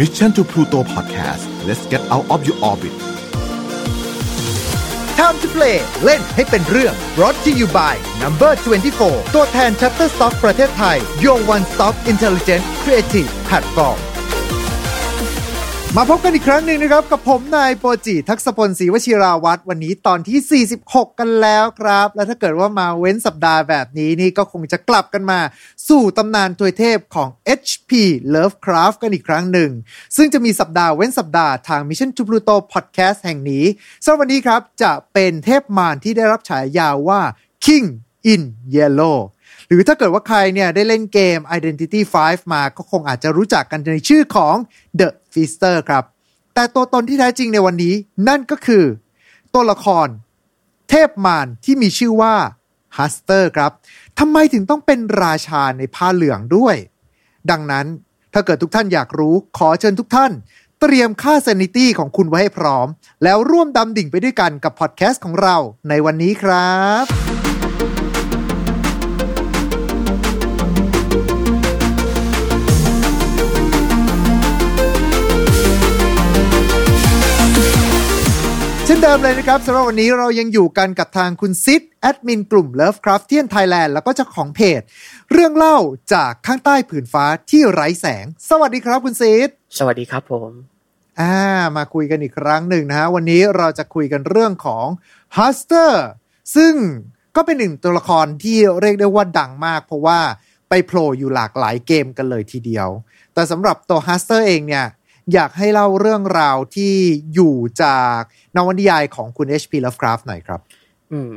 Mission to Pluto Podcast let's get out of your orbit Time to play เล่นให้เป็นเรื่อง brought to you by Number 24 ตัวแทน Shutterstock ประเทศไทย Your One Stop Intelligent Creative Platform มาพบกันอีกครั้งหนึ่งนะครับ กับผมนายโปรจิ ทักษพลศรีวชิราวัตรวันนี้ตอนที่ 46 กันแล้วครับ และถ้าเกิดว่ามาเว้นสัปดาห์แบบนี้นี่ก็คงจะกลับกันมา สู่ตำนานทวยเทพของ HP Lovecraft กันอีกครั้งหนึ่ง ซึ่งจะมีสัปดาห์เว้นสัปดาห์ทาง Mission to Pluto Podcast แห่งนี้สำหรับวันนี้ครับจะเป็นเทพมารที่ได้รับฉายาว่า King in Yellow หรือถ้าเกิดว่าใครเนี่ยได้เล่นเกม Identity 5 มาก็คงอาจจะรู้จักกันในชื่อของ The Feaster ครับ แต่ตัวตนที่แท้จริงในวันนี้นั่นก็คือ ตัวละคร เทพมารที่มีชื่อว่าฮัสเตอร์ครับทำไมถึงต้องเป็นราชาในผ้าเหลืองด้วย ดังนั้นถ้าเกิดทุกท่านอยากรู้ขอเชิญทุกท่าน เตรียมค่า sanity ของคุณไว้ให้พร้อม แล้วร่วมดำดิ่งไปด้วยกันกับพอดแคสต์ของเราในวันนี้ครับ เช่นเดิมเลยนะครับสำหรับวันนี้เรายังอยู่กันกับทางคุณซิดแอดมินกลุ่ม Lovecraftian Thailand แล้วก็เจ้าของเพจ เรื่องเล่าจากข้างใต้ผืนฟ้าที่ไร้แสง สวัสดีครับคุณซิดสวัสดีครับผมอ่ามาคุยกันอีกครั้งหนึ่งนะฮะวันนี้เราจะคุยกันเรื่องของ h u s t e r ซึ่งก็เป็นหนึ่งตัวละครที่เรียกได้ว่าดังมาก เพราะว่าไปโผล่อยู่หลากหลายเกมกันเลยทีเดียว แต่สำหรับตัว h u s t e r เองเนี่ย อยากให้เล่าเรื่องราวที่อยู่จากนวนิยายของคุณ H.P. Lovecraft หน่อยครับ อืม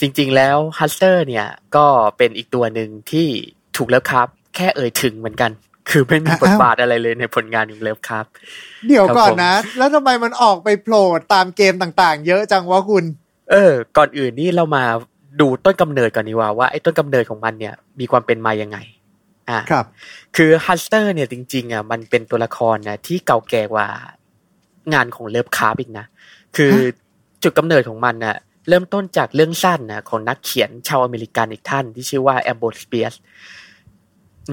จริง ๆ แล้วฮัสเตอร์เนี่ย ก็เป็นอีกตัวหนึ่งที่ถูกแล้วครับ แค่เอ่ยถึงเหมือนกัน คือไม่มีบทบาทอะไรเลยในผลงานของเลิฟครับ เดี๋ยวก่อนครับผมนะ แล้วทำไมมันออกไปโผล่ตามเกมต่างๆ เยอะจังวะคุณ เออ ก่อนอื่นนี่เรามาดูต้นกำเนิดก่อนดีกว่าว่าไอ้ต้นกำเนิดของมันเนี่ยมีความเป็นมายังไง อ่าครับ คือฮัสเตอร์เนี่ยจริงๆอะมันเป็นตัวละครนะที่เก่าแก่กว่างานของเลิฟคราฟต์อีกนะ คือฮะจุดกำเนิดของมันน่ะเริ่มต้นจากเรื่องสั้นนะของนักเขียนชาวอเมริกันอีกท่านที่ชื่อว่าแอมโบรสเบียร์ซ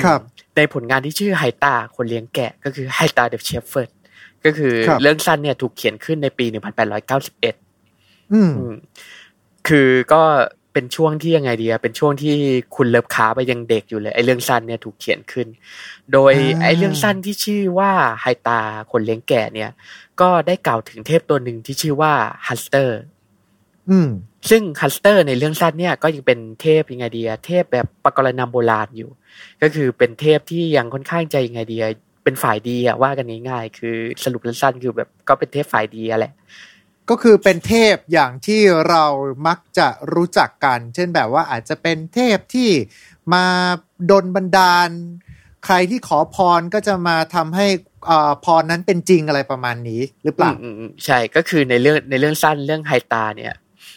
ครับในผลงานที่ชื่อไฮตาคนเลี้ยงแกะ ก็คือ Haita the Shepherd ก็คือครับเรื่องสั้นเนี่ยถูกเขียนขึ้นในปี 1891อืมอืมคือก็ เป็นช่วงที่ยังไงดีอะเป็นช่วงที่คุณเลิฟคราฟต์ยังเด็กอยู่เลยไอ้เรื่องสั้นเนี่ยถูกเขียนขึ้น โดยอ่าไอ้เรื่องสั้นที่ชื่อว่าไฮตาคนเลี้ยงแกะเนี่ย ก็ได้กล่าวถึงเทพตัวหนึ่งที่ชื่อว่าฮัสเตอร์อืมซึ่งฮัสเตอร์ในเรื่องสั้นเนี่ยก็ยังเป็นเทพยังไงดีอะเทพแบบปกรณัมโบราณอยู่ ก็คือเป็นเทพที่ยังค่อนข้างใจยังไงดีอะเป็นฝ่ายดีอะว่ากันง่ายๆคือสรุปสั้นๆคือแบบก็เป็นเทพฝ่ายดีอะแหละ ก็คือเป็นเทพอย่างที่เรามักจะรู้จักกัน เช่นแบบว่าอาจจะเป็นเทพที่มาดลบันดาล ใครที่ขอพรก็จะมาทำให้อ่าพรนั้นเป็นจริงอะไรประมาณนี้หรือเปล่าอืมอืมใช่ก็คือในเรื่องในเรื่องสั้นเรื่องไฮตาเนี่ย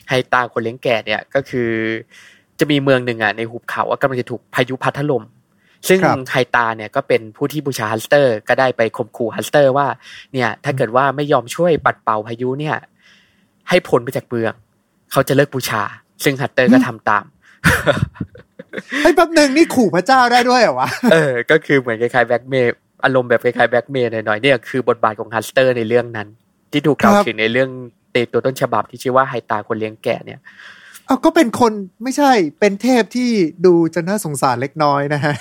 ไฮตาคนเลี้ยงแกะเนี่ยก็คือ จะมีเมืองหนึ่งอะในหุบเขาว่ากำลังจะถูกพายุพัดถล่มซึ่งครับไฮตาเนี่ยก็เป็นผู้ที่บูชาฮัสเตอร์ ก็ได้ไปข่มขู่ฮัสเตอร์ว่าเนี่ยถ้าเกิดว่าไม่ยอมช่วยปัดเป่าพายุเนี่ย ให้พ้นไปจากเมือง เขาจะเลิกบูชา ซึ่งฮัสเตอร์ก็ทำตามเฮ้ยแป๊บหนึ่งนี่ขู่พระเจ้าได้ด้วยเหรอวะเออ ก็คือเหมือนคล้ายๆแบ็กเมย์อารมณ์แบบคล้ายๆแบ็กเมย์หน่อยๆเนี่ยคือบทบาทของฮัสเตอร์ในเรื่องนั้น ที่ถูกกล่าวครับถึงในเรื่องเตตัวต้นฉบับที่ชื่อว่าไฮตาคนเลี้ยงแกะเนี่ย เอาก็เป็นคนไม่ใช่เป็นเทพที่ดูจะน่าสงสารเล็กน้อยนะฮะ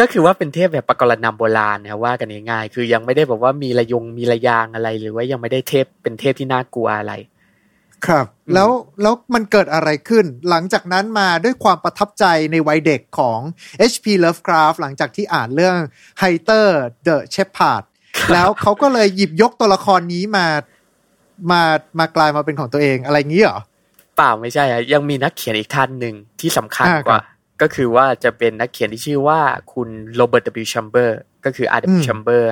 ก็คือว่าเป็นเทพแบบปกรณำโบราณนะว่ากันง่ายๆคือยังไม่ได้แบบว่ามีระยงมีระยางอะไร หรือว่ายังไม่ได้เทพเป็นเทพที่น่ากลัวอะไร ครับ แล้วแล้วมันเกิดอะไรขึ้น หลังจากนั้นมาด้วยความประทับใจในวัยเด็กของ H.P. Lovecraft หลังจากที่อ่านเรื่อง Hunter the Shepherd แล้วเขาก็เลยหยิบยกตัวละครนี้มา มามากลายมาเป็นของตัวเองอะไรงี้เหรอเปล่าไม่ใช่อะยังมีนักเขียนอีกท่านหนึ่งที่สำคัญอ่ากว่าครับก็คือว่าจะเป็นนักเขียนที่ชื่อว่าคุณโรเบิร์ต W. Chamber ก็คือ R. อื W. ม Chamber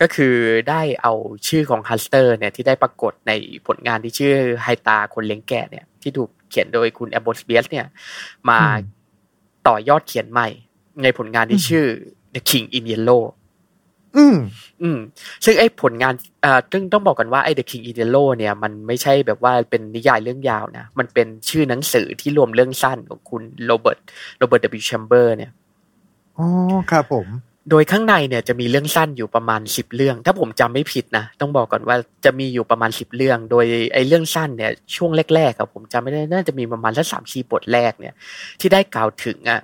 ก็คือได้เอาชื่อของฮัสเตอร์เนี่ยที่ได้ปรากฏในผลงานที่ชื่อไฮตาคนเลี้ยงแกะเนี่ยที่ถูกเขียนโดยคุณแอมโบรสเบียร์ซเนี่ยมาอืมต่อยอดเขียนใหม่ ในผลงานที่ชื่อ The King in Yellow อืมอืมซึ่งไอ้ผลงานอ่าซึ่งต้องบอกกันว่าไอ้ The King in Yellow เนี่ย มันไม่ใช่แบบว่าเป็นนิยายเรื่องยาวนะ มันเป็นชื่อหนังสือที่รวมเรื่องสั้นของคุณโรเบิร์ตโรเบิร์ต W. Chamber เนี่ยอ๋อครับผม โดยข้างในเนี่ยจะมีเรื่องสั้นอยู่ประมาณสิบเรื่อง ถ้าผมจำไม่ผิดนะ ต้องบอกก่อนว่าจะมีอยู่ประมาณสิบเรื่อง โดยไอ้เรื่องสั้นเนี่ยช่วงแรกๆครับผมจำไม่ได้น่าจะมีประมาณสักสามสี่บทแรกเนี่ย ที่ได้กล่าวถึงอะ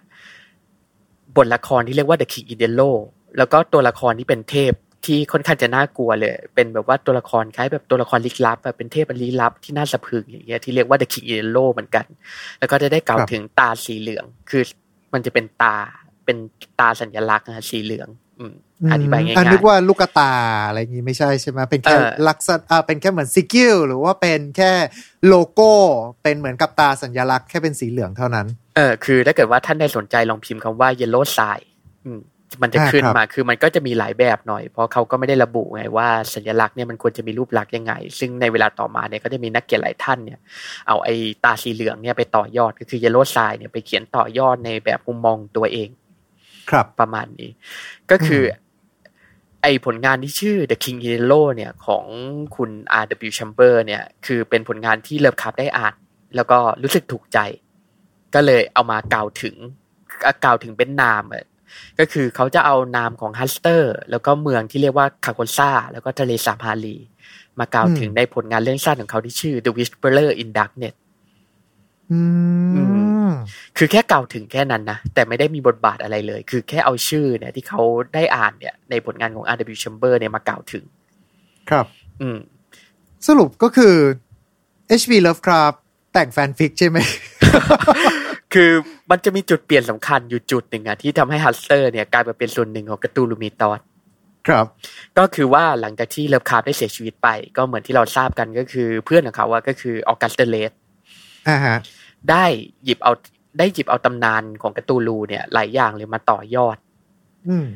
บทละครที่เรียกว่า The King in Yellow แล้วก็ตัวละครที่เป็นเทพที่ค่อนข้างจะน่ากลัวเลย เป็นแบบว่าตัวละครคล้ายแบบตัวละครลึกลับอะเป็นเทพลี้ลับที่น่าสะพรึงอย่างเงี้ยที่เรียกว่า The King in Yellow เหมือนกัน แล้วก็จะได้กล่าวครับถึงตราสีเหลือง คือมันจะเป็นตราเป็นตราสัญลักษณ์นะสีเหลือง อืมอธิบายง่ายๆอะนึกว่าลูกตาอะไรอย่างงี้ไม่ใช่ใช่ไหมเป็นแค่เออลักษณะอ่าเป็นแค่เหมือน sigil หรือว่าเป็นแค่โลโก้ เป็นเหมือนกับตราสัญลักษณ์แค่เป็นสีเหลืองเท่านั้น เออคือถ้าเกิดว่าท่านได้สนใจลองพิมพ์คำว่า yellow sign อืม มันจะอ่าขึ้นครับมาคือมันก็จะมีหลายแบบหน่อย เพราะเขาก็ไม่ได้ระบุไงว่าสัญลักษณ์เนี่ยมันควรจะมีรูปลักษณ์ยังไง ซึ่งในเวลาต่อมาเนี่ยก็จะมีนักเขียนหลายท่านเนี่ยเอาไอ้ตราสีเหลืองเนี่ยไปต่อยอดก็คือ yellow sign เนี่ยไปเขียนต่อยอดในแบบมุมมองตัวเอง ครับประมาณนี้ ก็คืออไอผลงานที่ชื่อ The King in Yellow เนี่ยของคุณ R.W. Chambers เนี่ยคือเป็นผลงานที่เลิฟคราฟต์ได้อ่าน แล้วก็รู้สึกถูกใจ ก็เลยเอามากล่าวถึงกล่าวถึงเป็นนามอะ ก็คือเขาจะเอานามของฮัสเตอร์ แล้วก็เมืองที่เรียกว่าคาร์โคซ่าแล้วก็ทะเลสาบฮาลีมากล่าวถึงอืมในผลงานเรื่องสั้นของเขาที่ชื่อ The Whisperer in Darkness อือืมคือแค่กล่าวถึงแค่นั้นนะ แต่ไม่ได้มีบทบาทอะไรเลย คือแค่เอาชื่อเนี่ยที่เขาได้อ่านเนี่ย ในผลงานของ R.W. Chambers เนี่ยมากล่าวถึง ครับ อืม สรุปก็คือ H.P. Lovecraft แต่งแฟนฟิกใช่ไหม คือ มันจะมีจุดเปลี่ยนสำคัญอยู่จุดหนึ่งอะที่ทำให้ฮัสเตอร์เนี่ยกลายมาเป็นส่วนหนึ่งของ Cthulhu Mythosครับ ก็คือว่าหลังจากที่เลิฟคราฟต์ได้เสียชีวิตไป ก็เหมือนที่เราทราบกันก็คือเพื่อนของเขาว่าก็คือ August Derleth อ่าฮะได้หยิบเอาได้หยิบเอาตำนานของ Cthulhu เนี่ยหลายอย่างเลยมาต่อยอด อืม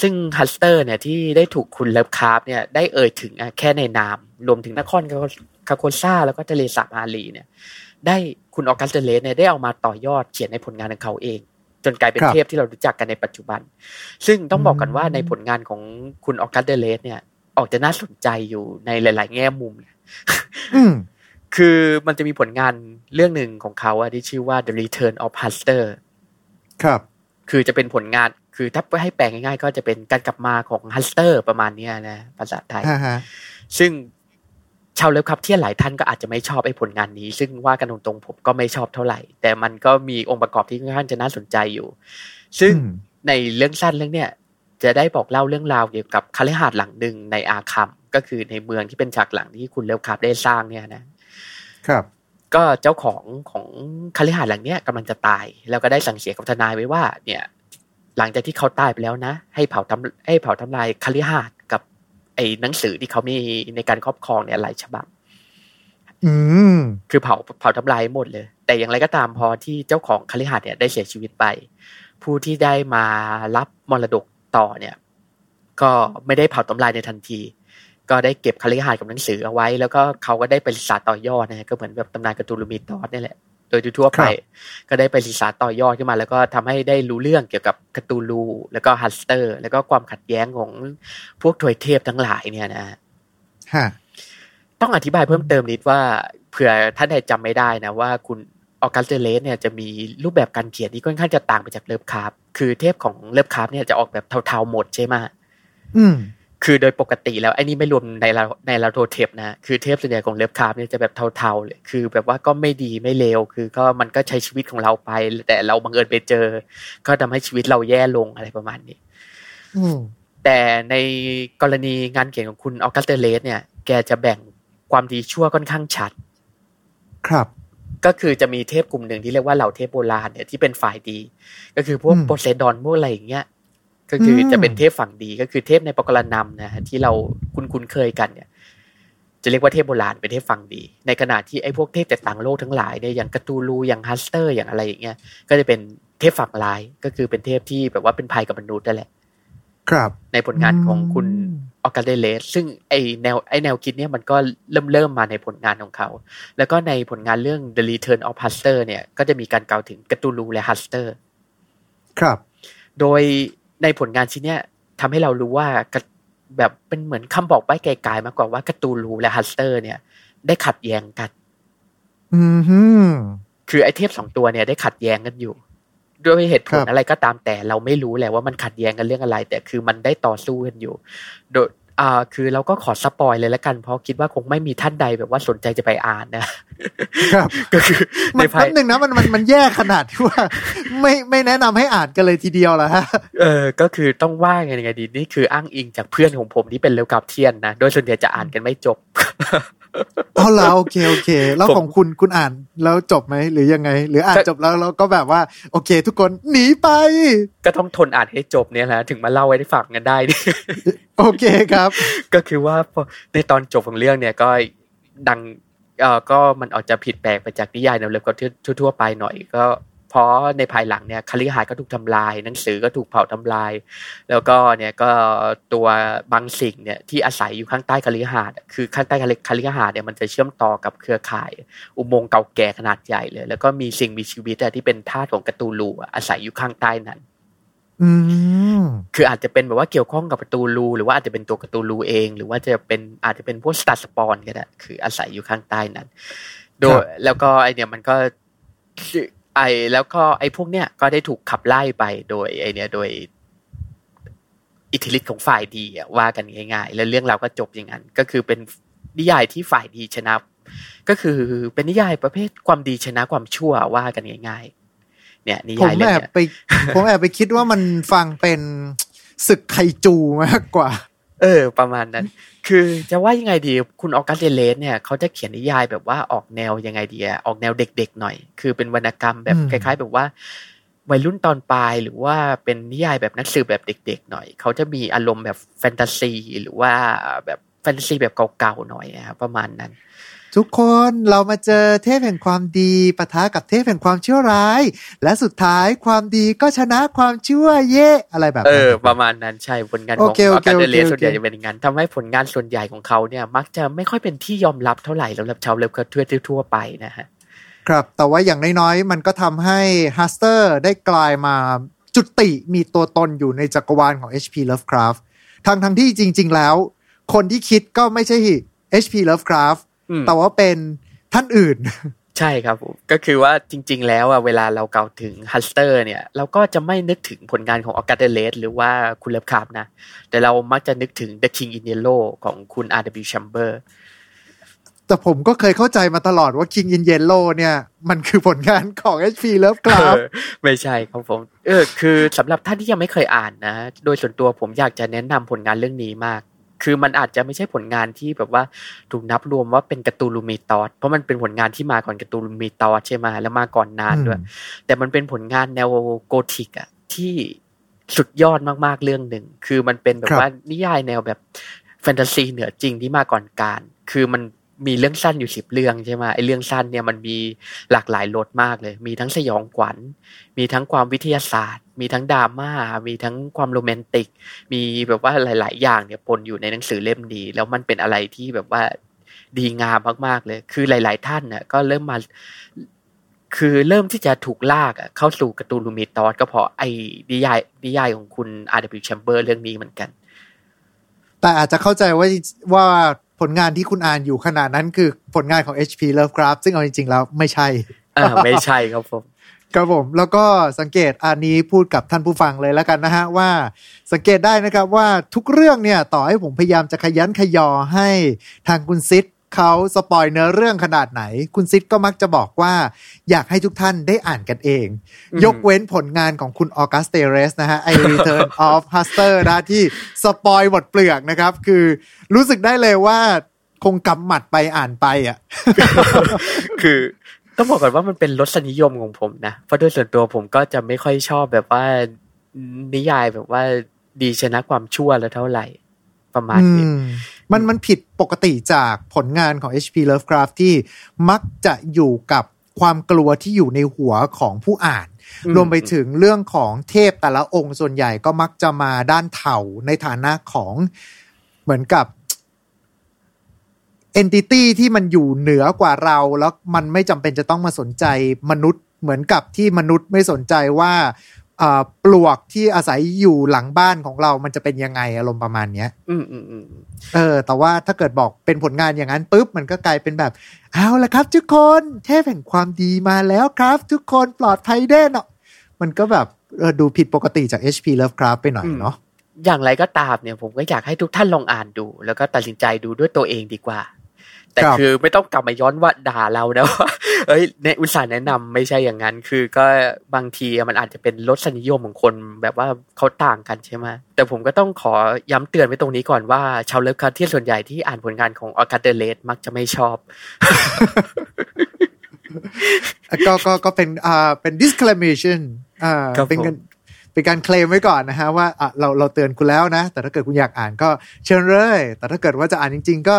ซึ่งฮัสเตอร์เนี่ยที่ได้ถูกคุณเลิฟคราฟต์เนี่ยได้เอ่ยถึงอะแค่ในนาม รวมถึงนครคาร์โคซ่าแล้วก็ทะเลสาบฮาลีเนี่ย ได้คุณ August Derleth เนี่ยได้เอามาต่อยอดเขียนในผลงานของเขาเอง จนกลายเป็นครับเทพที่เรารู้จักกันในปัจจุบัน ซึ่งต้องบอกกันว่าในผลงานของคุณ August Derleth เนี่ย ออกจะน่าสนใจอยู่ในหลาย ๆ แง่มุมอืมคือมันจะมีผลงานเรื่องหนึ่งของเขาอะที่ชื่อว่า The Return of Hastur ครับ คือจะเป็นผลงานคือถ้าให้แปลง่ายๆ ก็จะเป็นการกลับมาของฮัสเตอร์ประมาณเนี้ยนะภาษาไทยอ่าฮะซึ่ง ชาวเลิฟคราฟต์ที่หลายท่านก็อาจจะไม่ชอบไอ้ผลงานนี้ ซึ่งว่ากันตรงๆผมก็ไม่ชอบเท่าไหร่ แต่มันก็มีองค์ประกอบที่ค่อนข้างจะน่าสนใจอยู่ ซึ่งอืมในเรื่องสั้นเรื่องเนี้ยจะได้บอกเล่าเรื่องราวเกี่ยวกับคาลิฮาดหลังหนึ่งในอาคัมก็คือในเมืองที่เป็นฉากหลังที่คุณเลิฟครับได้สร้างเนี่ยนะครับ ก็เจ้าของของคาลิหาดหลังเนี้ยกำลังจะตาย แล้วก็ได้สั่งเสียกับทนายไว้ว่า เนี่ย หลังจากที่เขาตายไปแล้วนะ ให้เผาทำให้เผาทำลายคาลิหาดกับ ไอ้หนังสือที่เขามีในการครอบครองเนี่ยหลายฉบับ อืมคือเผาเผาทำลายหมดเลย แต่อย่างไรก็ตามพอที่เจ้าของคาลิหาดเนี่ยได้เสียชีวิตไป ผู้ที่ได้มารับมรดกต่อเนี่ย ก็ไม่ได้เผาทำลายในทันที ก็ได้เก็บคฤหาสน์กับหนังสือเอาไว้ แล้วก็เขาก็ได้ไปศึกษาต่อยอดนะฮะก็เหมือนแบบตำนาน Cthulhu Mythos นี่แหละโดยทั่วๆไปครับก็ได้ไปศึกษาต่อยอดขึ้นมา แล้วก็ทำให้ได้รู้เรื่องเกี่ยวกับ Cthulhu แล้วก็ฮัสเตอร์ แล้วก็ความขัดแย้งของพวกทวยเทพทั้งหลายเนี่ยนะฮะต้องอธิบายเพิ่มเติมนิดว่าเผื่อท่านใดจำไม่ได้นะว่าคุณAugust Derleth เนี่ยจะมีรูปแบบการเขียนที่ค่อนข้างจะต่างไปจากเลิฟคราฟต์คือเทพของเลิฟคราฟต์เนี่ยจะออกแบบเทาๆหมดใช่ไหมอืม คือโดยปกติแล้วไอ้นี่ไม่รวมไนอาร์ไนอาร์ลาโธเทปนะคือเทพส่วนใหญ่ของเลิฟคราฟต์เนี่ยจะแบบเทาๆเลยคือแบบว่าก็ไม่ดีไม่เลวคือก็มันก็ใช้ชีวิตของเราไป แต่เราบังเอิญไปเจอ ก็ทำให้ชีวิตเราแย่ลงอะไรประมาณนี้อืมแต่ในกรณีงานเขียนของคุณ August Derleth เนี่ย แกจะแบ่งความดีชั่วค่อนข้างชัด ครับก็คือจะมีเทพกลุ่มหนึ่งที่เรียกว่าเหล่าเทพโบราณเนี่ยที่เป็นฝ่ายดี ก็คือพวกอืมโพไซดอนพวกอะไรอย่างเงี้ย ก็คืออมจะเป็นเทพฝั่งดีก็คือเทพในปกรณำนะฮะที่เราคุ้นคุ้นเคยกันเนี่ย จะเรียกว่าเทพโบราณเป็นเทพฝั่งดี ในขณะที่ไอ้พวกเทพจากต่างโลกทั้งหลายเนี่ยอย่างกาตูลูอย่างฮัสเตอร์อย่างอะไรอย่างเงี้ยก็จะเป็นเทพฝั่งร้ายก็คือเป็นเทพที่แบบว่าเป็นภัยกับมนุษย์นั่นแหละ ครับ ในผลงานของคุณอืม August Derleth ซึ่งไอแนวไอแนวคิดเนี่ยมันก็เริ่มเริ่มมาในผลงานของเขา แล้วก็ในผลงานเรื่อง The Return of Hastur เนี่ย ก็จะมีการกล่าวถึง Cthulhu และฮัสเตอร์ ครับ โดย ในผลงานชิ้นเนี้ยทำให้เรารู้ว่ากะแบบเป็นเหมือนคำบอกใบ้ไกลๆมากกว่าว่า Cthulhu และฮัสเตอร์ เนี่ย ได้ขัดแย้งกัน อืมฮึคือไอเทพสองตัวเนี่ยได้ขัดแย้งกันอยู่ ด้วยเหตุผลครับอะไรก็ตามแต่เราไม่รู้แหละว่ามันขัดแย้งกันเรื่องอะไร แต่คือมันได้ต่อสู้กันอยู่ โดย อ่าคือเราก็ขอสปอยเลยละกันเพราะคิดว่าคงไม่มีท่านใดแบบว่าสนใจจะไปอ่านนะครับก็คือมัในนภาแป๊ยบหนึ่งนะมันมันมันแย่ขนาดที่ว่า ไม่ไม่แนะนำให้อ่านกันเลยทีเดียวละฮะเออก็คือต้องว่าไงไงดีนี่คืออ้างอิงจากเพื่อนของผมที่เป็นเลวกับเทียนนะโดยส่วนใหญ่จะอ่านกันไม่จบ เอาละโอเคโอเค แล้วผมของคุณคุณอ่านแล้วจบไหมหรือยังไง หรืออ่านก็จบแล้วเราก็แบบว่า โอเค ทุกคนหนีไป ก็ต้องทนอ่านให้จบเนี่ยแหละถึงมาเล่าไว้ได้ฟังกันได้นี่โอเคครับ ก็คือว่าพอในตอนจบของเรื่องเนี่ยก็ดังเออก็มันออกจะผิดแปลกไปจากนิยายแนวเลิฟก็ทั่วๆไปหน่อยก็ เพราะในภายหลังเนี่ยคฤหาสน์ก็ถูกทำลาย หนังสือก็ถูกเผาทำลาย แล้วก็เนี่ยก็ตัวบางสิ่งเนี่ยที่อาศัยอยู่ข้างใต้คฤหาสน์อะคือข้างใต้คฤหาสน์เนี่ยมันจะเชื่อมต่อกับเครือข่าย อุโมงค์เก่าแก่ขนาดใหญ่เลย แล้วก็มีสิ่งมีชีวิตอะที่เป็นทาสของกาตูลูอะอาศัยอยู่ข้างใต้นั้นอืมคืออาจจะเป็นแบบว่าเกี่ยวข้องกับประตูรูหรือว่าอาจจะเป็นตัวการ์ตูนรูเอง หรือว่าจะเป็นอาจจะเป็นพวกสตาร์สปอนก็ได้คืออาศัยอยู่ข้างใต้นั้น โดครัยบแล้วก็ไอเนี่ยมันก็ ไอแล้วก็ไอพวกเนี้ยก็ได้ถูกขับไล่ไปโดยไอเนี่ยโดยอิทธิฤทธิ์ของฝ่ายดีอะว่ากันง่าย ๆ แล้วเรื่องเราก็จบอย่างนั้น ก็คือเป็นนิยายที่ฝ่ายดีชนะ ก็คือเป็นนิยายประเภทความดีชนะความชั่วว่ากันง่าย ๆ เนี่ยนิผมยายเรื่อแอบไปผมแอบไปคิดว่ามันฟังเป็นศึกไคจูมากกว่า เออ ประมาณนั้น คือจะว่ายังไงดี คุณออกัสเดเลสเนี่ยเขาจะเขียนนิยายแบบว่าออกแนวยังไงดีอะออกแนวเด็กๆหน่อย คือเป็นวรรณกรรมแบบอืมคล้ายๆ แบบว่า วัยรุ่นตอนปลายหรือว่าเป็นนิยายแบบนักสืบแบบเด็ก ๆ หน่อย เขาจะมีอารมณ์แบบแฟนตาซีหรือว่าแบบแฟนตาซีแบบเก่าๆหน่อยอะครับประมาณนั้น ทุกคนเรามาเจอเทพแห่งความดีปะทะกับเทพแห่งความชั่วร้าย และสุดท้ายความดีก็ชนะความชั่วเย่อะไรแบบเอนั้นอประมาณนั้นใช่ผลงานขโอองเคอโออเคกัสเดเลสโอเคส่วนใหญ่จะเป็นอย่างนั้นทำให้ผลงานส่วนใหญ่ของเขาเนี่ย มักจะไม่ค่อยเป็นที่ยอมรับเท่าไหร่สำหรับชาวเลิฟเคิร์ททั่วๆไปนะฮะครับแต่ว่าอย่างน้อยๆ มันก็ทำให้ฮัสเตอร์ได้กลายมาจุติมีตัวตนอยู่ในจักรวาลของ H.P. Lovecraft ทั้งทั้งๆที่จริง ๆ แล้ว คนที่คิดก็ไม่ใช่ H.P. Lovecraft อืม แต่ว่าเป็นท่านอื่น ใช่ครับผมก็คือว่าจริง ๆ แล้วอะเวลาเราเกล่าวถึงฮัสเตอร์เนี่ย เราก็จะไม่นึกถึงผลงานของ August Derleth หรือว่าคุณเลิฟคราฟต์นะ แต่เรามักจะนึกถึง The King in Yellow ของคุณ R.W. Chambers แต่ผมก็เคยเข้าใจมาตลอดว่า King in Yellow เนี่ย มันคือผลงานของ H.P. Lovecraft เออไม่ใช่ครับผม เออ คือสำหรับท่านที่ยังไม่เคยอ่านนะ โดยส่วนตัวผมอยากจะแนะนำผลงานเรื่องนี้มาก คือมันอาจจะไม่ใช่ผลงานที่แบบว่าถูกนับรวมว่าเป็นการ์ตูนลูมิตอสเพราะมันเป็นผลงานที่มาก่อนการ์ตูนลูมิตอสใช่ไหมแล้วมาก่อนนานด้วย แต่มันเป็นผลงานแนวโกธิกอะที่สุดยอดมากๆเรื่องหนึ่ง คือมันเป็นแบบว่านิยายแนวแบบแฟนตาซีเหนือจริงที่มาก่อนการ คือมัน มีเรื่องสั้นอยู่สิบเรื่องใช่ไหมไอเรื่องสั้นเนี่ยมันมีหลากหลายรสมากเลย มีทั้งสยองขวัญ มีทั้งความวิทยาศาสตร์ มีทั้งดราม่า มีทั้งความโรแมนติก มีแบบว่าหลาย ๆ อย่างเนี่ยปนอยู่ในหนังสือเล่มนี้แล้วมันเป็นอะไรที่แบบว่าดีงามมากๆเลย คือหลาย ๆ ท่านน่ะก็เริ่มมาคือเริ่มที่จะถูกลากเข้าสู่การ์ตูนลูมิตอสก็เพราะไอ้นิยายนิยายของคุณ R.W. Chamber เรื่องนี้เหมือนกัน แต่อาจจะเข้าใจว่าว่า ผลงานที่คุณอ่านอยู่ขนาดนั้นคือผลงานของ H.P. Lovecraft ซึ่งเอาจริง ๆ แล้วไม่ใช่ อ่าไม่ใช่ครับผมครับผมแล้วก็สังเกตอันนี้พูดกับท่านผู้ฟังเลยแล้วกันนะฮะว่าสังเกตได้นะครับว่าทุกเรื่องเนี่ยต่อให้ผมพยายามจะขยันขยอให้ทางคุณซิด เขาสปอยเนื้อเรื่องขนาดไหน คุณซิดก็มักจะบอกว่า อยากให้ทุกท่านได้อ่านกันเองอืมยกเว้นผลงานของคุณออกัสเตเรสนะฮะ I Return of Huster นะที่สปอยหมดเปลือกนะครับ คือรู้สึกได้เลยว่าคงกำหมัดไปอ่านไปอะ คือต้องบอกก่อนว่ามันเป็นรสนิยมของผมนะ เพราะโดยส่วนตัวผมก็จะไม่ค่อยชอบแบบว่านิยายแบบว่าดีชนะความชั่วแล้วเท่าไหร่ประมาณอืนี้ มมันมันผิดปกติจากผลงานของ H.P. Lovecraft ที่มักจะอยู่กับความกลัวที่อยู่ในหัวของผู้อ่านอืมรวมไปถึงเรื่องของเทพแต่ละองค์ส่วนใหญ่ก็มักจะมาด้านเถ่าในฐานะของเหมือนกับ entity ที่มันอยู่เหนือกว่าเราแล้วมันไม่จำเป็นจะต้องมาสนใจมนุษย์เหมือนกับที่มนุษย์ไม่สนใจว่าอ่า ปลวกที่อาศัยอยู่หลังบ้านของเรา มันจะเป็นยังไงอารมณ์ประมาณเนี้ย อืมอืมอืมเออ แต่ว่าถ้าเกิดบอกเป็นผลงานอย่างนั้นปุ๊บ มันก็กลายเป็นแบบ เอาละครับ ทุกคนเทพแห่งความดีมาแล้วครับ ทุกคนปลอดภัยแน่เนอนมันก็แบบเออดูผิดปกติจาก HP Lovecraft ไปหน่อยเนาะอย่างไรก็ตามเนี่ยผมก็อยากให้ทุกท่านลองอ่านดู แล้วก็ตัดสินใจดูด้วยตัวเองดีกว่า แต่ครับคือไม่ต้องกลับมาย้อนว่าด่าเรานะว่าเอ้ยในอุตสาห์แนะนำไม่ใช่อย่างนั้น คือก็บางทีมันอาจจะเป็นรสนิยมของคนแบบว่าเขาต่างกันใช่ไหมแต่ผมก็ต้องขอย้ำเตือนไว้ตรงนี้ก่อนว่า ชาวเลิฟคราฟต์ที่ส่วนใหญ่ที่อ่านผลงานของ August Derleth มักจะไม่ชอบก็ก็ก็เป็นอ่าเป็น disclamation อ่าครับเป็นผมการ เป็นการเคลมไว้ก่อนนะฮะว่าอะเราเราเตือนคุณแล้วนะ แต่ถ้าเกิดคุณอยากอ่านก็เชิญเลย แต่ถ้าเกิดว่าจะอ่านจริง ๆ ก็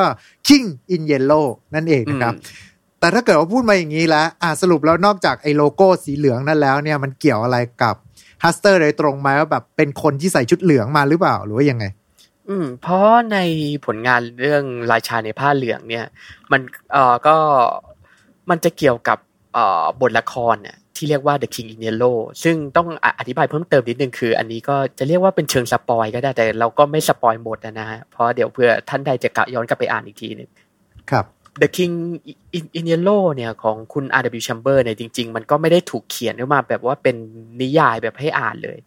King in Yellow นั่นเองนะครับแต่ถ้าเกิดว่าพูดมาอย่างนี้แล้วอะสรุปแล้วนอกจากไอ้โลโก้สีเหลืองนั่นแล้วเนี่ยมันเกี่ยวอะไรกับฮัสเตอร์โดยตรงไหมว่าแบบเป็นคนที่ใส่ชุดเหลืองมาหรือเปล่าหรือว่ายังไง อืม เพราะในผลงานเรื่องราชาในผ้าเหลืองเนี่ย มันเอ่อก็มันจะเกี่ยวกับเอ่อบทละครเนี่ย ที่เรียกว่า The King in Yellow ซึ่งต้องออธิบายเพิ่มเติมนิดนึงคือ อันนี้ก็จะเรียกว่าเป็นเชิง spoil ก็ได้แต่เราก็ไม่ spoil หมดนะฮะเพราะเดี๋ยวเผื่อท่านใดจะกะย้อนกลับไปอ่านอีกทีหนึงครับ The King in in Yellow เนี่ยของคุณ R.W. Chambers เนี่ยจริง ๆ มันก็ไม่ได้ถูกเขียนขึ้นมาแบบว่าเป็นนิยายแบบให้อ่านเลย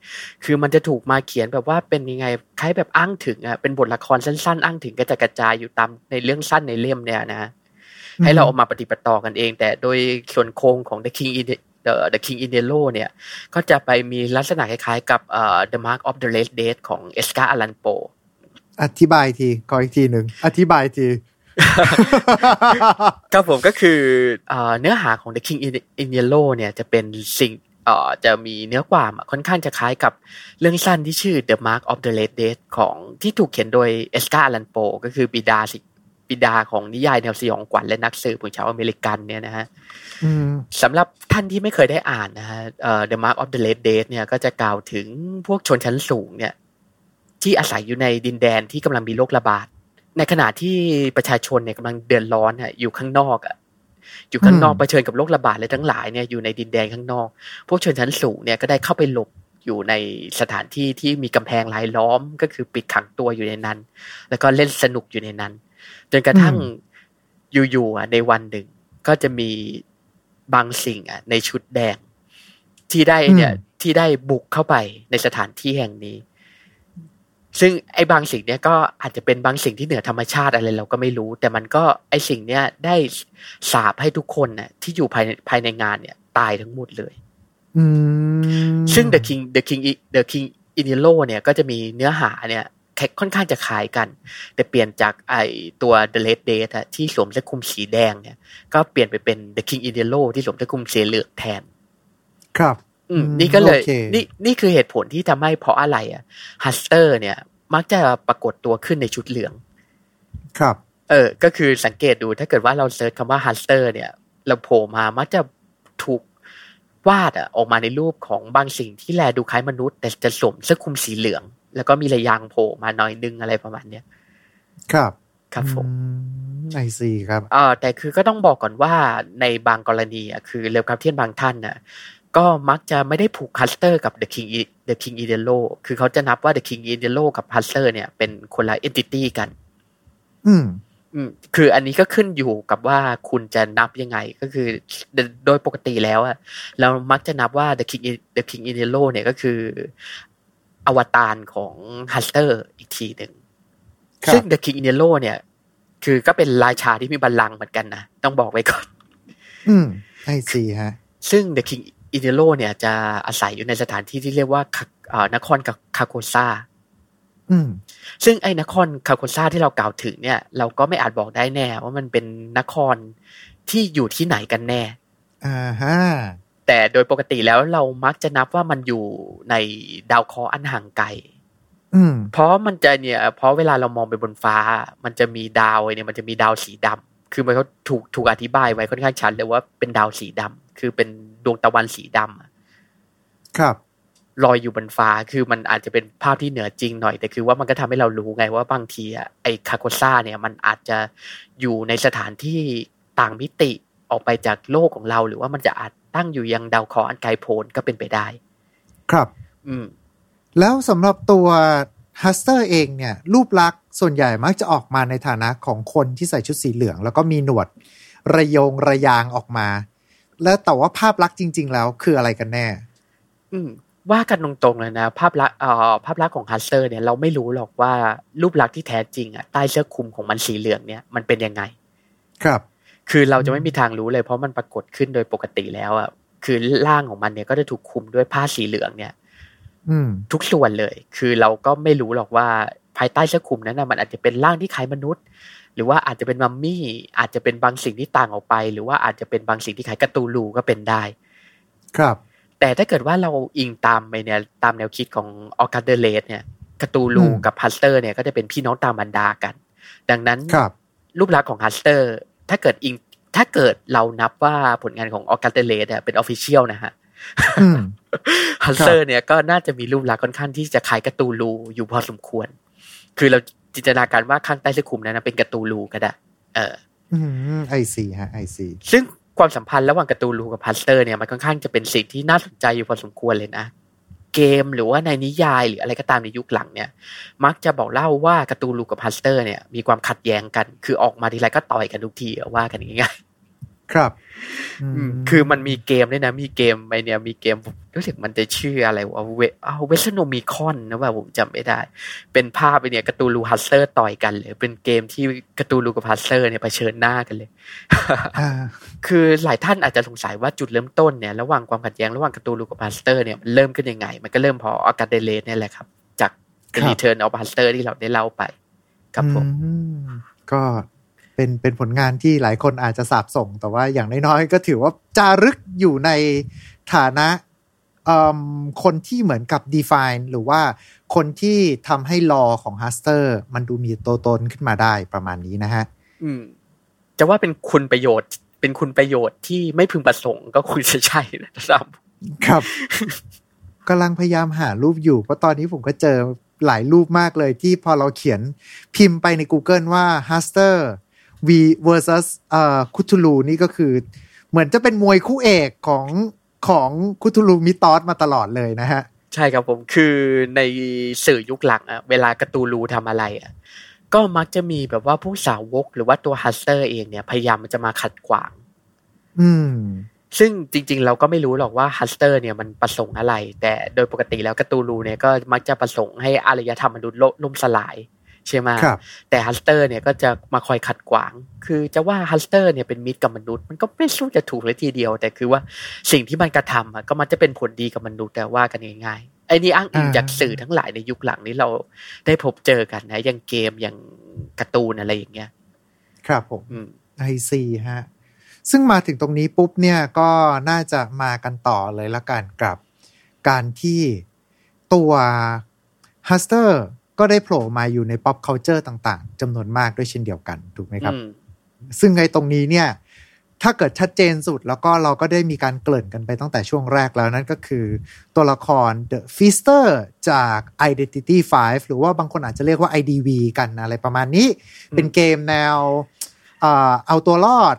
คือมันจะถูกมาเขียนแบบว่าเป็นยังไงคล้ายแบบอ้างถึงอะเป็นบทละครสั้น ๆ อ้างถึงกระจายกระจายอยู่ตามในเรื่องสั้นในเล่มเนี่ยนะให้เราเออกมาปฏิบัติต่อกันเอง แต่โดยส่วนโครงของ The King in the The, The King in Yellow เนี่ยก็จะไปมีลักษณะคล้ายๆกับเอ่อ The Mark of the Red Death ของเอสกาอลันโป อธิบายทีขออีกทีหนึ่ง อธิบายทีครับผมก็คือเอ่อเนื้อหาของ The King in, in Yellow เนี่ยจะเป็นสิ่งเอ่อจะมีเนื้อความอะค่อนข้างจะคล้ายกับเรื่องสั้นที่ชื่อ The Mark of the Red Death ของที่ถูกเขียนโดยเอสกาอลันโป ก็คือบิดาสิ บิดาของนิยายแนวสยองขวัญและนักสืบของชาวอเมริกันเนี่ยนะฮะอืมสำหรับท่านที่ไม่เคยได้อ่านนะฮะเอ่อ The Mark of the Red Death เนี่ยก็จะกล่าวถึงพวกชนชั้นสูงเนี่ย ที่อาศัยอยู่ในดินแดนที่กำลังมีโรคระบาด ในขณะที่ประชาชนเนี่ยกำลังเดือดร้อนอะอยู่ข้างนอกอะอยู่ข้างนอกอืมเผชิญกับโรคระบาดและทั้งหลายเนี่ยอยู่ในดินแดนข้างนอก พวกชนชั้นสูงเนี่ยก็ได้เข้าไปหลบอยู่ในสถานที่ที่มีกำแพงรายล้อมก็คือปิดขังตัวอยู่ในนั้น แล้วก็เล่นสนุกอยู่ในนั้น จนกระทั่งอยู่ๆอะในวันหนึ่งก็จะมีบางสิ่งอะในชุดแดง ที่ได้เนี่ยอืมที่ได้บุกเข้าไปในสถานที่แห่งนี้ ซึ่งไอ้บางสิ่งเนี้ยก็อาจจะเป็นบางสิ่งที่เหนือธรรมชาติอะไรเราก็ไม่รู้ แต่มันก็ไอ้สิ่งเนี้ยได้สาบให้ทุกคนน่ะ ที่อยู่ภายในภายในงานเนี่ย ตายทั้งหมดเลยอืมซึ่ง The King The King The King in Yellow เนี่ยก็จะมีเนื้อหาเนี่ยแค่ค่อนข้างจะคล้ายกัน แต่เปลี่ยนจากไอตัว The Red Death อะที่สวมเสื้อคลุมสีแดงเนี่ย ก็เปลี่ยนไปเป็น The King in Yellow ที่สวมเสื้อคลุมสีเหลืองแทน ครับ อืมอืมนี่ก็เลยโอเคนี่นี่คือเหตุผลที่ทำให้เพราะอะไรอะฮัสเตอร์เนี่ย มักจะปรากฏตัวขึ้นในชุดเหลือง ครับ เออ ก็คือสังเกตดูถ้าเกิดว่าเรา search คำว่าฮัสเตอร์เนี่ยเราโผล่มามักจะถูกวาดอะออกมาในรูปของบางสิ่งที่แลดูคล้ายมนุษย์ แต่จะสวมเสื้อคลุมสีเหลือง แล้วก็มีระยางโผล่มาหน่อยนึงอะไรประมาณเนี้ยครับครับผม I see ครับเออแต่คือก็ต้องบอกก่อนว่าในบางกรณีอะคือ Lovecraftian บางท่านน่ะก็มักจะไม่ได้ผูกฮัสเตอร์กับ The King I- The King i d e l o คือเขาจะนับว่า The King i d e l o กับฮัสเตอร์เนี่ยเป็นคนละ entity กันอืมอืมคืออันนี้ก็ขึ้นอยู่กับว่าคุณจะนับยังไงก็คือโดโดยปกติแล้วอะเรามักจะนับว่า The King I- The King i d e l o เนี่ยก็คือ อวตารของฮัสเตอร์อีกทีหนึ่งครับซึ่ง The King i d e l o เนี่ย คือก็เป็นราชาที่มีบัลลังก์เหมือนกันนะ ต้องบอกไว้ก่อน อืมไอซีฮะ ซึ่ง The King i d e l o เนี่ยจะอาศัยอยู่ในสถานที่ที่เรียกว่าคาเอ่อนครคาโคซาอืมซึ่งไอ้นครคาโคซาที่เรากล่าวถึงเนี่ย เราก็ไม่อาจบอกได้แน่ ว่ามันเป็นนครที่อยู่ที่ไหนกันแน่ อ่าฮะ แต่โดยปกติแล้วเรามักจะนับว่ามันอยู่ในดาวเคราะห์อันห่างไกลอืมเพราะมันจะเนี่ย เพราะเวลาเรามองไปบนฟ้า มันจะมีดาวไอ้เนี่ยมันจะมีดาวสีดำคือมันเขาถูกถูกอธิบายไว้ค่อนข้างชัดเลยว่าเป็นดาวสีดำคือเป็นดวงตะวันสีดำอะครับลอยอยู่บนฟ้าคือมันอาจจะเป็นภาพที่เหนือจริงหน่อย แต่คือว่ามันก็ทำให้เรารู้ไงว่าบางทีอะไอ้คาโกซ่าเนี่ยมันอาจจะอยู่ในสถานที่ต่างมิติออกไปจากโลกของเรา หรือว่ามันจะอาจตั้งอยู่ยังดาวเคราะห์อันไกลโพ้นก็เป็นไปได้ ครับ อืม แล้วสำหรับตัวฮัสเตอร์เองเนี่ย รูปลักษณ์ส่วนใหญ่มักจะออกมาในฐานะของคนที่ใส่ชุดสีเหลือง แล้วก็มีหนวดระยงระยางออกมา แล้วแต่ว่าภาพลักษณ์จริง ๆ แล้วคืออะไรกันแน่ อืมว่ากันตรงๆเลยนะ ภาพลักษณ์เอ่อภาพลักษณ์ของฮัสเตอร์เนี่ยเราไม่รู้หรอกว่ารูปลักษณ์ที่แท้จริงอะใต้เสื้อคลุมของมันสีเหลืองเนี่ยมันเป็นยังไง ครับ คือเราจะไม่มีทางรู้เลย เพราะมันปรากฏขึ้นโดยปกติแล้วอะคือร่างของมันเนี่ยก็จะถูกคลุมด้วยผ้าสีเหลืองเนี่ยอืมทุกส่วนเลย คือเราก็ไม่รู้หรอกว่าภายใต้เสื้อคลุมนั้นนะมันอาจจะเป็นร่างที่คล้ายมนุษย์ หรือว่าอาจจะเป็นมัมมี่ อาจจะเป็นบางสิ่งที่ต่างออกไป หรือว่าอาจจะเป็นบางสิ่งที่คล้ายการ์ตูลูก็เป็นได้ ครับ แต่ถ้าเกิดว่าเราอิงตามไปเนี่ยตามแนวคิดของ August Derleth เนี่ยการ์ตูลูอืมกับฮัสเตอร์เนี่ยก็จะเป็นพี่น้องต่างมารดากัน ดังนั้นครับรูปลักษณ์ของฮัสเตอร์ ถ้าเกิดอิงถ้าเกิดเรานับว่าผลงานของ August Derleth เนี่ยเป็น official นะฮะอืมฮัสเตอร์เนี่ยก็น่าจะมีรูปลักษณ์ค่อนข้างที่จะคล้ายการ์ตูลูอยู่พอสมควร คือเราจินตนาการว่าข้างใต้เสื้อคลุมนั้นนะเป็นการ์ตูลูก็ได้เอออืม I seeฮะ I see ซึ่งความสัมพันธ์ระหว่างการ์ตูลูกับฮัสเตอร์เนี่ยมันค่อนข้างจะเป็นสิ่งที่น่าสนใจอยู่พอสมควรเลยนะ เกมหรือว่าในนิยายหรืออะไรก็ตามในยุคหลังเนี่ย มักจะบอกเล่าว่าการ์ตูลูกับฮัสเตอร์เนี่ยมีความขัดแย้งกัน คือออกมาทีไรก็ต่อยกันทุกทีว่ากันง่ายๆ ครับอืมคือมันมีเกมด้วยนะ มีเกมไปเนี่ยมีเกมผมรู้สึกมันจะชื่ออะไรวะเวอ้าวเวสโนมีคอนนะว่าผมจำไม่ได้ เป็นภาพไปเนี่ยการ์ตูลูฮัสเซอร์ต่อยกันเลยเป็นเกมที่การ์ตูลูกับฮัสเซอร์เนี่ยเผชิญหน้ากันเลยอ่าคือหลายท่านอาจจะสงสัยว่าจุดเริ่มต้นเนี่ยระหว่างความขัดแย้งระหว่างการ์ตูลูกับฮัสเตอร์เนี่ยมันเริ่มขึ้นยังไง มันก็เริ่มพออากาเดเลสเนี่ยแหละครับ จาก Return of Huster ที่เราได้เล่าไป ครับผมอืมก็ เป็นเป็นผลงานที่หลายคนอาจจะสาบส่ง แต่ว่าอย่างน้อยๆก็ถือว่าจารึกอยู่ในฐานะเอิ่มคนที่เหมือนกับ define หรือว่าคนที่ทำให้ลอของ Huster มันดูมีตัวตนขึ้นมาได้ประมาณนี้นะฮะอืมจะว่าเป็นคุณประโยชน์ เป็นคุณประโยชน์ที่ไม่พึงประสงค์ก็คงจะใช่นะครับ ครับกำลังพยายามหารูปอยู่เพราะตอนนี้ผมก็เจอหลายรูปมากเลยที่พอเราเขียนพิมพ์ไปใน Google ว่า Hastur V versus เอ่อคุทูลูนี่ก็คือ เหมือนจะเป็นมวยคู่เอกของของคุทูลู Mythosมาตลอดเลยนะฮะ ใช่ครับผมคือในสื่อยุคหลังอะเวลาการ์ตูลูทำอะไรอะก็มักจะมีแบบว่าผู้สาวกหรือว่าตัวฮัสเตอร์เองเนี่ยพยายามมันจะมาขัดขวาง อืม ซึ่งจริง ๆ เราก็ไม่รู้หรอกว่าฮัสเตอร์เนี่ยมันประสงค์อะไร แต่โดยปกติแล้วการ์ตูลูเนี่ยก็มักจะประสงค์ให้อารยธรรมมนุษย์ล่มสลาย ใช่ไหมครับแต่ฮัสเตอร์เนี่ยก็จะมาคอยขัดขวาง คือจะว่าฮัสเตอร์เนี่ยเป็นมิตรกับมนุษย์ มันก็ไม่สู้จะถูกเลยทีเดียว แต่คือว่าสิ่งที่มันกระทำอะก็มันจะเป็นผลดีกับมนุษย์แต่ว่ากันง่ายๆไอ้นี่อ้างอิงอ่าจากสื่อทั้งหลายในยุคหลังนี้เราได้พบเจอกันนะอย่างเกมอย่างการ์ตูนอะไรอย่างเงี้ย ครับผมอืม I see ฮะซึ่งมาถึงตรงนี้ปุ๊บเนี่ยก็น่าจะมากันต่อเลยละกันกับการที่ตัวฮัสเตอร์ ก็ได้โผล่มาอยู่ใน pop culture ต่างๆจำนวนมากด้วยเช่นเดียวกันถูกไหมครับอืมซึ่งในตรงนี้เนี่ย ถ้าเกิดชัดเจนสุดแล้วก็เราก็ได้มีการเกริ่นกันไปตั้งแต่ช่วงแรกแล้วนั่นก็คือ ตัวละคร The Feaster จาก Identity 5 หรือว่าบางคนอาจจะเรียกว่า IDV กันอะไรประมาณนี้ เป็นเกมแนวเอ่อเอาตัวรอด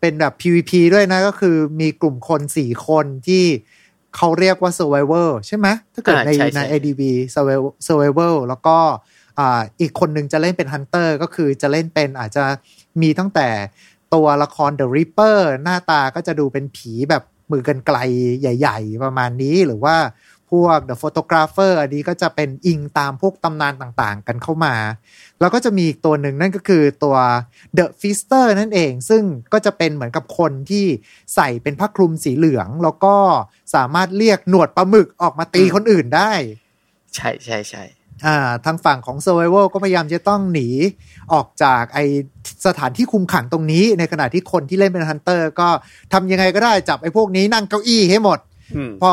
เป็นแบบ PVP ด้วยนะก็คือมีกลุ่มคน4คนที่ เขาเรียกว่า Survival ใช่ไหมถ้าเกิดอ่าในใช่ในใช่ IDV Survival Survival แล้วก็อ่าอีกคนหนึ่งจะเล่นเป็น Hunter ก็คือจะเล่นเป็นอาจจะมีตั้งแต่ตัวละคร The Reaper หน้าตาก็จะดูเป็นผีแบบมือกันไกลใหญ่ ๆ ประมาณนี้หรือว่า พวก The Photographer อันนี้ก็จะเป็นอิงตามพวกตำนานต่างๆ กันเข้ามา แล้วก็จะมีอีกตัวหนึ่งนั่นก็คือตัว The Feaster นั่นเอง ซึ่งก็จะเป็นเหมือนกับคนที่ใส่เป็นผ้าคลุมสีเหลือง แล้วก็สามารถเรียกหนวดปลาหมึกออกมาตีคนอื่นได้ ใช่ใช่ใช่อ่าทางฝั่งของ Survival ก็พยายามจะต้องหนีออกจากไอสถานที่คุมขังตรงนี้ ในขณะที่คนที่เล่นเป็นฮันเตอร์ ก็ทำยังไงก็ได้จับไอ้พวกนี้นั่งเก้าอี้ให้หมดอืมพอ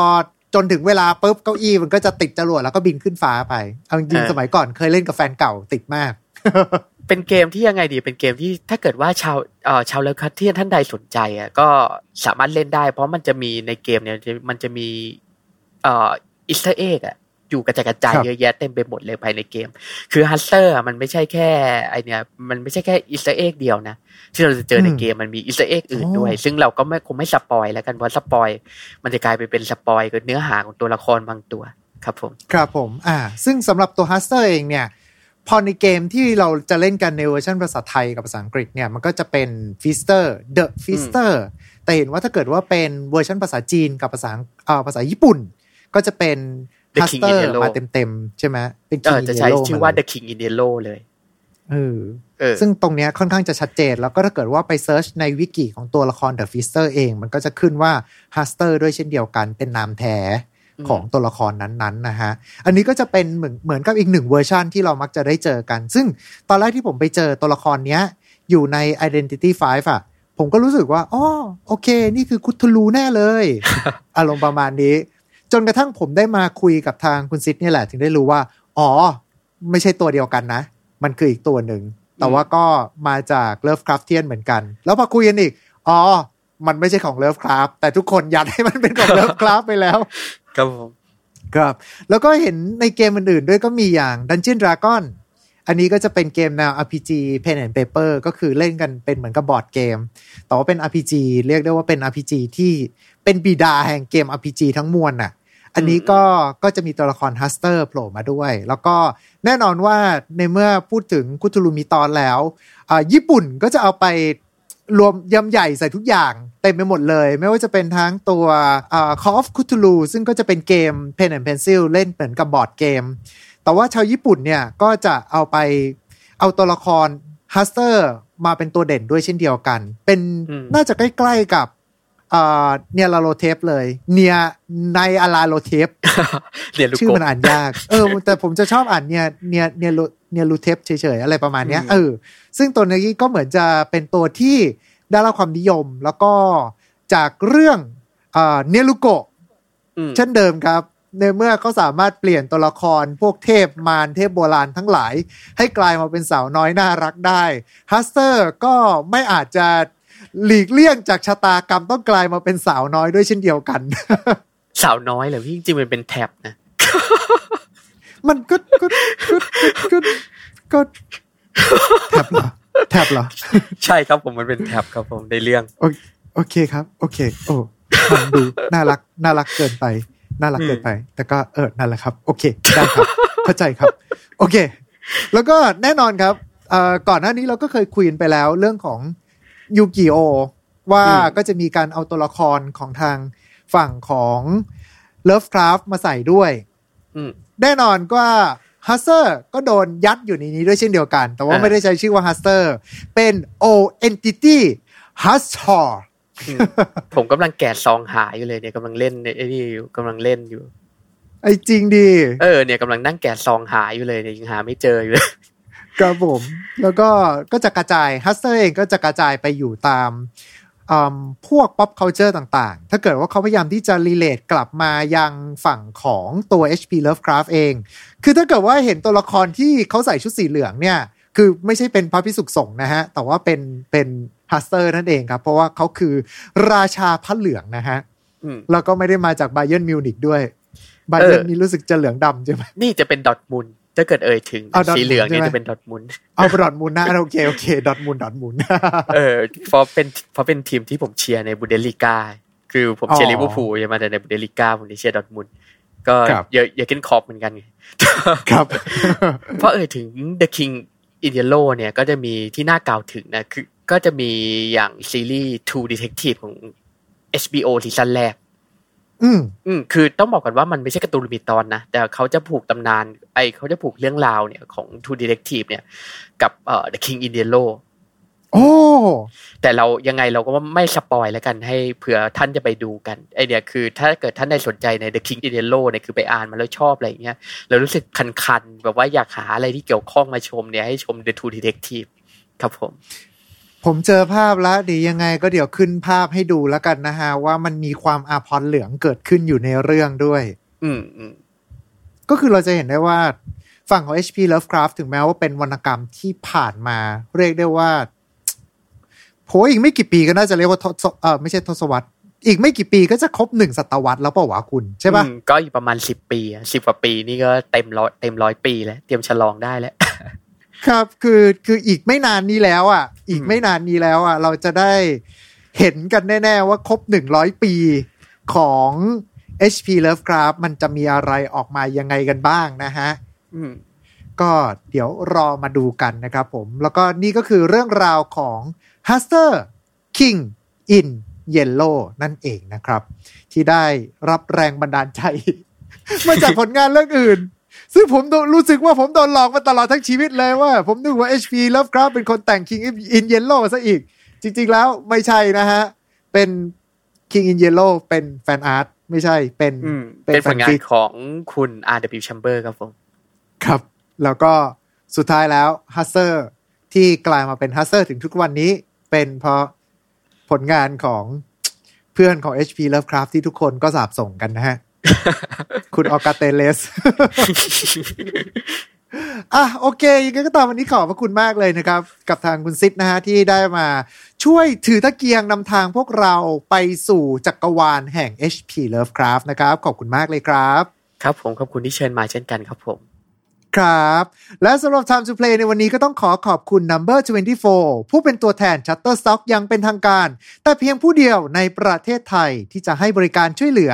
จนถึงเวลาปุ๊บเก้าอี้มันก็จะติดจรวดแล้วก็บินขึ้นฟ้าไปเอาจริงๆอ่าสมัยก่อนเคยเล่นกับแฟนเก่าติดมาก เป็นเกมที่ยังไงดีเป็นเกมที่ถ้าเกิดว่าชาวเอ่อชาว Lovecraftian ท่านใดสนใจอะก็สามารถเล่นได้ เพราะมันจะมีในเกมเนี่ยมันจะมีเอ่อ Easter egg อะ อยู่กระจายกระจายครับเยอะแยะเต็มไปหมดเลยภายในเกม คือฮัสเตอร์มันไม่ใช่แค่ไอเนี่ยมันไม่ใช่แค่ Easter egg เดียวนะ ที่เราจะเจอในอืมเกมมันมี Easter egg อื่นอ๋อด้วย ซึ่งเราก็ไม่คงไม่สปอยแล้วกันเพราะสปอยมันจะกลายไปเป็นสปอยกับเนื้อหาของตัวละครบางตัวครับผม ครับผม อ่า ซึ่งสำหรับตัว h u s t e r เองเนี่ย พอในเกมที่เราจะเล่นกันในเวอร์ชันภาษาไทยกับภาษาอังกฤษเนี่ยมันก็จะเป็น Feaster The Feaster แต่เห็นว่าถ้าเกิดว่าเป็นเวอร์ชันภาษาจีนกับภาษาเอ่อภาษาญี่ปุ่น ก็จะเป็น The ฮัส King เตอ in ร์ Yellow มาเต็มๆใช่ไหมเป็นเอ King อ in จะใช้ Yellow ชื่อว่ามาเลย The King in Yellow เลยเออเออซึ่งตรงเนี้ยค่อนข้างจะชัดเจน แล้วก็ถ้าเกิดว่าไปเซิร์ชในวิกิของตัวละคร The Fister เอง มันก็จะขึ้นว่า h u s t e r ด้วยเช่นเดียวกันเป็นนามแท้ของตัวละครนั้นๆนะฮะ อันนี้ก็จะเป็นเหมือนเหมือนกับอีกหนึ่งเวอร์ชันที่เรามักจะได้เจอกัน ซึ่งตอนแรกที่ผมไปเจอตัวละครเนี้ย อยู่ใน Identity 5อะ ผมก็รู้สึกว่าอ๋อโอเค นี่คือคุทลูแน่เลย อารมณ์ประมาณนี้ จนกระทั่งผมได้มาคุยกับทางคุณซิดนี่แหละ ถึงได้รู้ว่า อ๋อ ไม่ใช่ตัวเดียวกันนะ มันคืออีกตัวหนึ่ง แต่ว่าก็มาจาก Lovecraftian เหมือนกัน แล้วพอคุยกันอีก อ๋อ มันไม่ใช่ของ Lovecraft แต่ทุกคนยัดให้มันเป็นของ Lovecraft ไปแล้ว ครับผมครับ แล้วก็เห็นในเกมอื่นๆ ด้วยก็มีอย่าง Dungeon Dragon อันนี้ก็จะเป็นเกมแนว RPG Pen and Paper ก็คือเล่นกันเป็นเหมือนกับบอร์ดเกม แต่ว่าเป็น RPG เรียกได้ว่าเป็น RPG ที่ เป็นบิดาแห่งเกม RPG ทั้งมวลน่ะ อันนี้ก็ก็จะมีตัวละครฮัสเตอร์โผล่มาด้วย แล้วก็แน่นอนว่าในเมื่อพูดถึงคุทูลู Mythos แล้วอ่าญี่ปุ่นก็จะเอาไปรวมยำใหญ่ใส่ทุกอย่างเต็มไปหมดเลย ไม่ว่าจะเป็นทั้งตัวอ่า Call of Cthulhu ซึ่งก็จะเป็นเกม Pen and Pencil เล่นเหมือนกับบอร์ดเกม แต่ว่าชาวญี่ปุ่นเนี่ยก็จะเอาไปเอาตัวละคร Hastur มาเป็นตัวเด่นด้วยเช่นเดียวกัน เป็นอืมน่าจะใกล้ ๆกับอ่า Nyarlathotep เลย Nyarlathotepเนี่ยลูกชื่อก็มันอ่านยาก เออ แต่ผมจะชอบอ่านเนี่ยเนี่ยเนี่ยลูเนี่ยลูเทปเฉยๆ อะไรประมาณเนี้ยอืมเออซึ่งตัวนี้ก็เหมือนจะเป็นตัวที่ได้รับความนิยม แล้วก็จากเรื่องอ่าเนียลุโกะอืมเช่นเดิมครับ ในเมื่อเขาสามารถเปลี่ยนตัวละครพวกเทพมารเทพโบราณทั้งหลาย ให้กลายมาเป็นสาวน้อยน่ารักได้ Hastur ก็ไม่อาจจะ หลีกเลี่ยงจากชะตากรรมต้องกลายมาเป็นสาวน้อยด้วยเช่นเดียวกัน สาวน้อยเหรอพี่จริงๆมันเป็นแท็บนะ มันก็ก็ก็ก็ก็แท็บเหรอแท็บเหรอ ใช่ครับผมมันเป็นแท็บครับผมในเรื่อง โอโอเคครับ โอเค โอ้มันดูน่ารักน่ารักเกินไป น่ารักเกินไป แต่ก็เออนั่นแหละครับ โอเคได้ครับเข้าใจครับ โอเค แล้วก็แน่นอนครับเอ่อก่อนหน้านี้เราก็เคยคุยกันไปแล้วเรื่องของ ยูกิโอว่าอืมก็จะมีการเอาตัวละครของทางฝั่งของเลิฟคราฟมาใส่ด้วยอืมแน่นอนก็ฮัสเตอร์ก็โดนยัดอยู่ในนี้ด้วยเช่นเดียวกัน แต่ว่าอ่าไม่ได้ใช้ชื่อว่าฮัสเตอร์เป็น O Entity h u s t o r อืมผมกำลังแกะซองหาอยู่เลยเนี่ยกำลังเล่นไอ้นี่อยู่กำลังเล่นอยู่ ไอ้จริงดี เออเนี่ยกำลังนั่งแกะซองหาอยู่เลยเนี่ยยังหาไม่เจออยู่เลย ครับผม แล้วก็ก็จะกระจาย Hastur เองก็จะกระจายไปอยู่ตามอืมพวก pop culture ต่างๆ ถ้าเกิดว่าเขาพยายามที่จะ relate กลับมายังฝั่งของตัว HP Lovecraft เอง คือถ้าเกิดว่าเห็นตัวละครที่เขาใส่ชุดสีเหลืองเนี่ย คือไม่ใช่เป็นพระภิกษุสงฆ์นะฮะ แต่ว่าเป็นเป็น Hastur นั่นเองครับ เพราะว่าเขาคือราชาผ้าเหลืองนะฮะอืมแล้วก็ไม่ได้มาจากไบเ e นมิวนิกด้วยไบเ e นเออนี่รู้สึกจะเหลืองดำใช่ไหมนี่จะเป็นดอร์ทมุนด์ ถ้าเกิดเอ่ยถึงเอาดอร์ทมุนสีเหลืองเนี่ยใช่ไหมจะเป็นดอร์ทมุนด์เอาไปดอร์ทมุนด์นะโอเคโอเคดอร์ทมุนด์ดอร์ทมุนด์เออเพราะเป็นเพราะเป็นทีมที่ผมเชียร์ในบุนเดสลีกาคือผมเชียร์อ๋อลิเวอร์พูลใช่ไหมแต่ในบุนเดสลีกาผมเชียร์ดอร์ทมุนด์ก็ครับเยอร์เกิน คล็อปป์เหมือนกันไงครับเพราะเอ่ยถึง The King in Yellow เนี่ยก็จะมีที่น่ากล่าวถึงนะคือก็จะมีอย่างซีรีส์ True Detective ของ HBO ซีซั่นแรก อืมอืมคือต้องบอกก่อนว่ามันไม่ใช่การ์ตูน limited ตอนนะ แต่เขาจะผูกตำนาน ไอเขาจะผูกเรื่องราวเนี่ยของ True Detective เนี่ย กับเอ่อ The King in Yellow โอ้แต่เรายังไงเราก็ไม่ spoil แล้วกันให้เผื่อท่านจะไปดูกันไอเนี่ยคือถ้าเกิดท่านใดสนใจใน The King in Yellow เนี่ยคือไปอ่านมาแล้วชอบอะไรอย่างเงี้ยแล้วรู้สึกคันๆ แบบว่าอยากหาอะไรที่เกี่ยวข้องมาชมเนี่ยให้ชม The True Detective ครับผม ผมเจอภาพแล้วเดียวยังไงก็เดี๋ยวขึ้นภาพให้ดูแล้วกันนะฮะ ว่ามันมีความอาพรณ์เหลืองเกิดขึ้นอยู่ในเรื่องด้วย อืมอืมก็คือเราจะเห็นได้ว่าฝั่งของ HP Lovecraft ถึงแม้ว่าเป็นวรรณกรรมที่ผ่านมา เรียกได้ว่าโหอีกไม่กี่ปีก็น่าจะเรียกว่าทศเออไม่ใช่ทศวรรษอีกไม่กี่ปีก็จะครบหนึ่งศตวรรษแล้วเปล่าวะคุณใช่ปะอืมก็อีกประมาณสิบปีสิบกว่าปีนี่ก็เต็มร้อยเต็มร้อยปีแล้ว เตรียมฉลองได้แล้ว ครับคือคืออีกไม่นานนี้แล้วอะ อีกไม่นานนี้แล้วอะ เราจะได้เห็นกันแน่ ๆ ว่าครบหนึ่งร้อยปีของ HP Lovecraft มันจะมีอะไรออกมายังไงกันบ้างนะฮะอืมก็เดี๋ยวรอมาดูกันนะครับผม แล้วก็นี่ก็คือเรื่องราวของ h u s t e r King in Yellow นั่นเองนะครับ ที่ได้รับแรงบันดาลใจ มาจากผลงานเรื่องอื่น ซึ่งผมรู้สึกว่าผมโดนหลอกมาตลอดทั้งชีวิตเลยว่า ผมนึกว่า HP Lovecraft เป็นคนแต่ง King in Yellow ซะอีก จริง ๆ แล้วไม่ใช่นะฮะ เป็น King in Yellow เป็น fan art ไม่ใช่เป็นอืมเป็นผลงานของคุณ R.W. Chambers ครับผม ครับ แล้วก็สุดท้ายแล้ว Hastur ที่กลายมาเป็น Hastur ถึงทุกวันนี้ เป็นเพราะผลงานของเพื่อนของ HP Lovecraft ที่ทุกคนก็สาบส่งกันนะฮะ คุณออกาเตเลสอะโอเคยังไงก็ตามวันนี้ขอบพระคุณมากเลยนะครับ กับทางคุณซิดนะฮะที่ได้มาช่วยถือตะเกียงนำทางพวกเราไปสู่จักรวาลแห่ง HP Lovecraft นะครับ ขอบคุณมากเลยครับ ครับผมขอบคุณที่เชิญมาเช่นกันครับผม ครับ และสำหรับ Time to Play ในวันนี้ก็ต้องขอขอบคุณ Number 24 ผู้เป็นตัวแทน Shutterstock ยังเป็นทางการ แต่เพียงผู้เดียวในประเทศไทยที่จะให้บริการช่วยเหลือ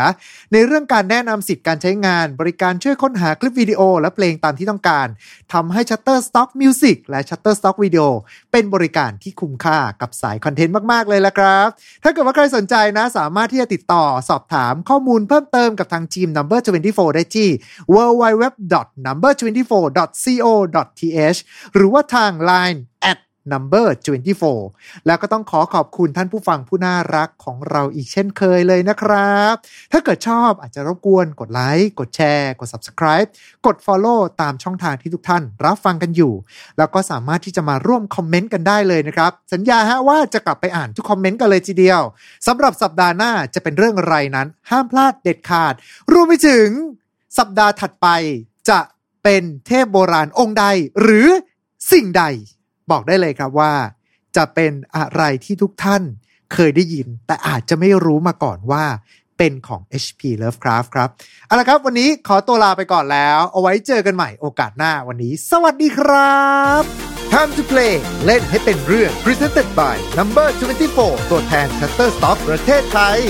ในเรื่องการแนะนำสิทธิการใช้งาน บริการช่วยค้นหาคลิปวิดีโอ และเพลงตามที่ต้องการทำให้ Shutterstock Music และ Shutterstock Video เป็นบริการที่คุ้มค่ากับสายคอนเทนต์มาก ๆ เลยละครับ ถ้าเกิดว่าใครสนใจนะสามารถที่จะติดต่อสอบถามข้อมูลเพิ่มเติมกับทางทีม Number 24 ได้ที่ www.number24 number24.co.th หรือว่าทาง Line at number 24 แล้วก็ต้องขอขอบคุณท่านผู้ฟังผู้น่ารักของเราอีกเช่นเคยเลยนะครับ ถ้าเกิดชอบอาจจะรบกวนกดไลค์ กดแชร์ กด subscribe กด follow ตามช่องทางที่ทุกท่านรับฟังกันอยู่ แล้วก็สามารถที่จะมาร่วมคอมเมนต์กันได้เลยนะครับ สัญญาฮะว่าจะกลับไปอ่านทุกคอมเมนต์กันเลยทีเดียวสำหรับสัปดาห์หน้าจะเป็นเรื่องอะไรนั้น ห้ามพลาดเด็ดขาด รวมไปถึง สัปดาห์ถัดไปจะ เป็นเทพโบราณองค์ใดหรือสิ่งใด บอกได้เลยครับว่า จะเป็นอะไรที่ทุกท่านเคยได้ยิน แต่อาจจะไม่รู้มาก่อนว่าเป็นของ HP Lovecraft ครับ เอาละครับ วันนี้ขอตัวลาไปก่อนแล้ว เอาไว้เจอกันใหม่โอกาสหน้าวันนี้ สวัสดีครับ Time to play เล่นให้เป็นเรื่อง Presented by Number 24 ตัวแทน Shutterstock ประเทศไทย